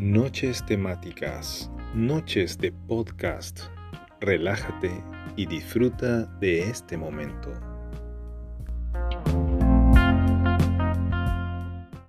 Noches temáticas, noches de podcast. Relájate y disfruta de este momento.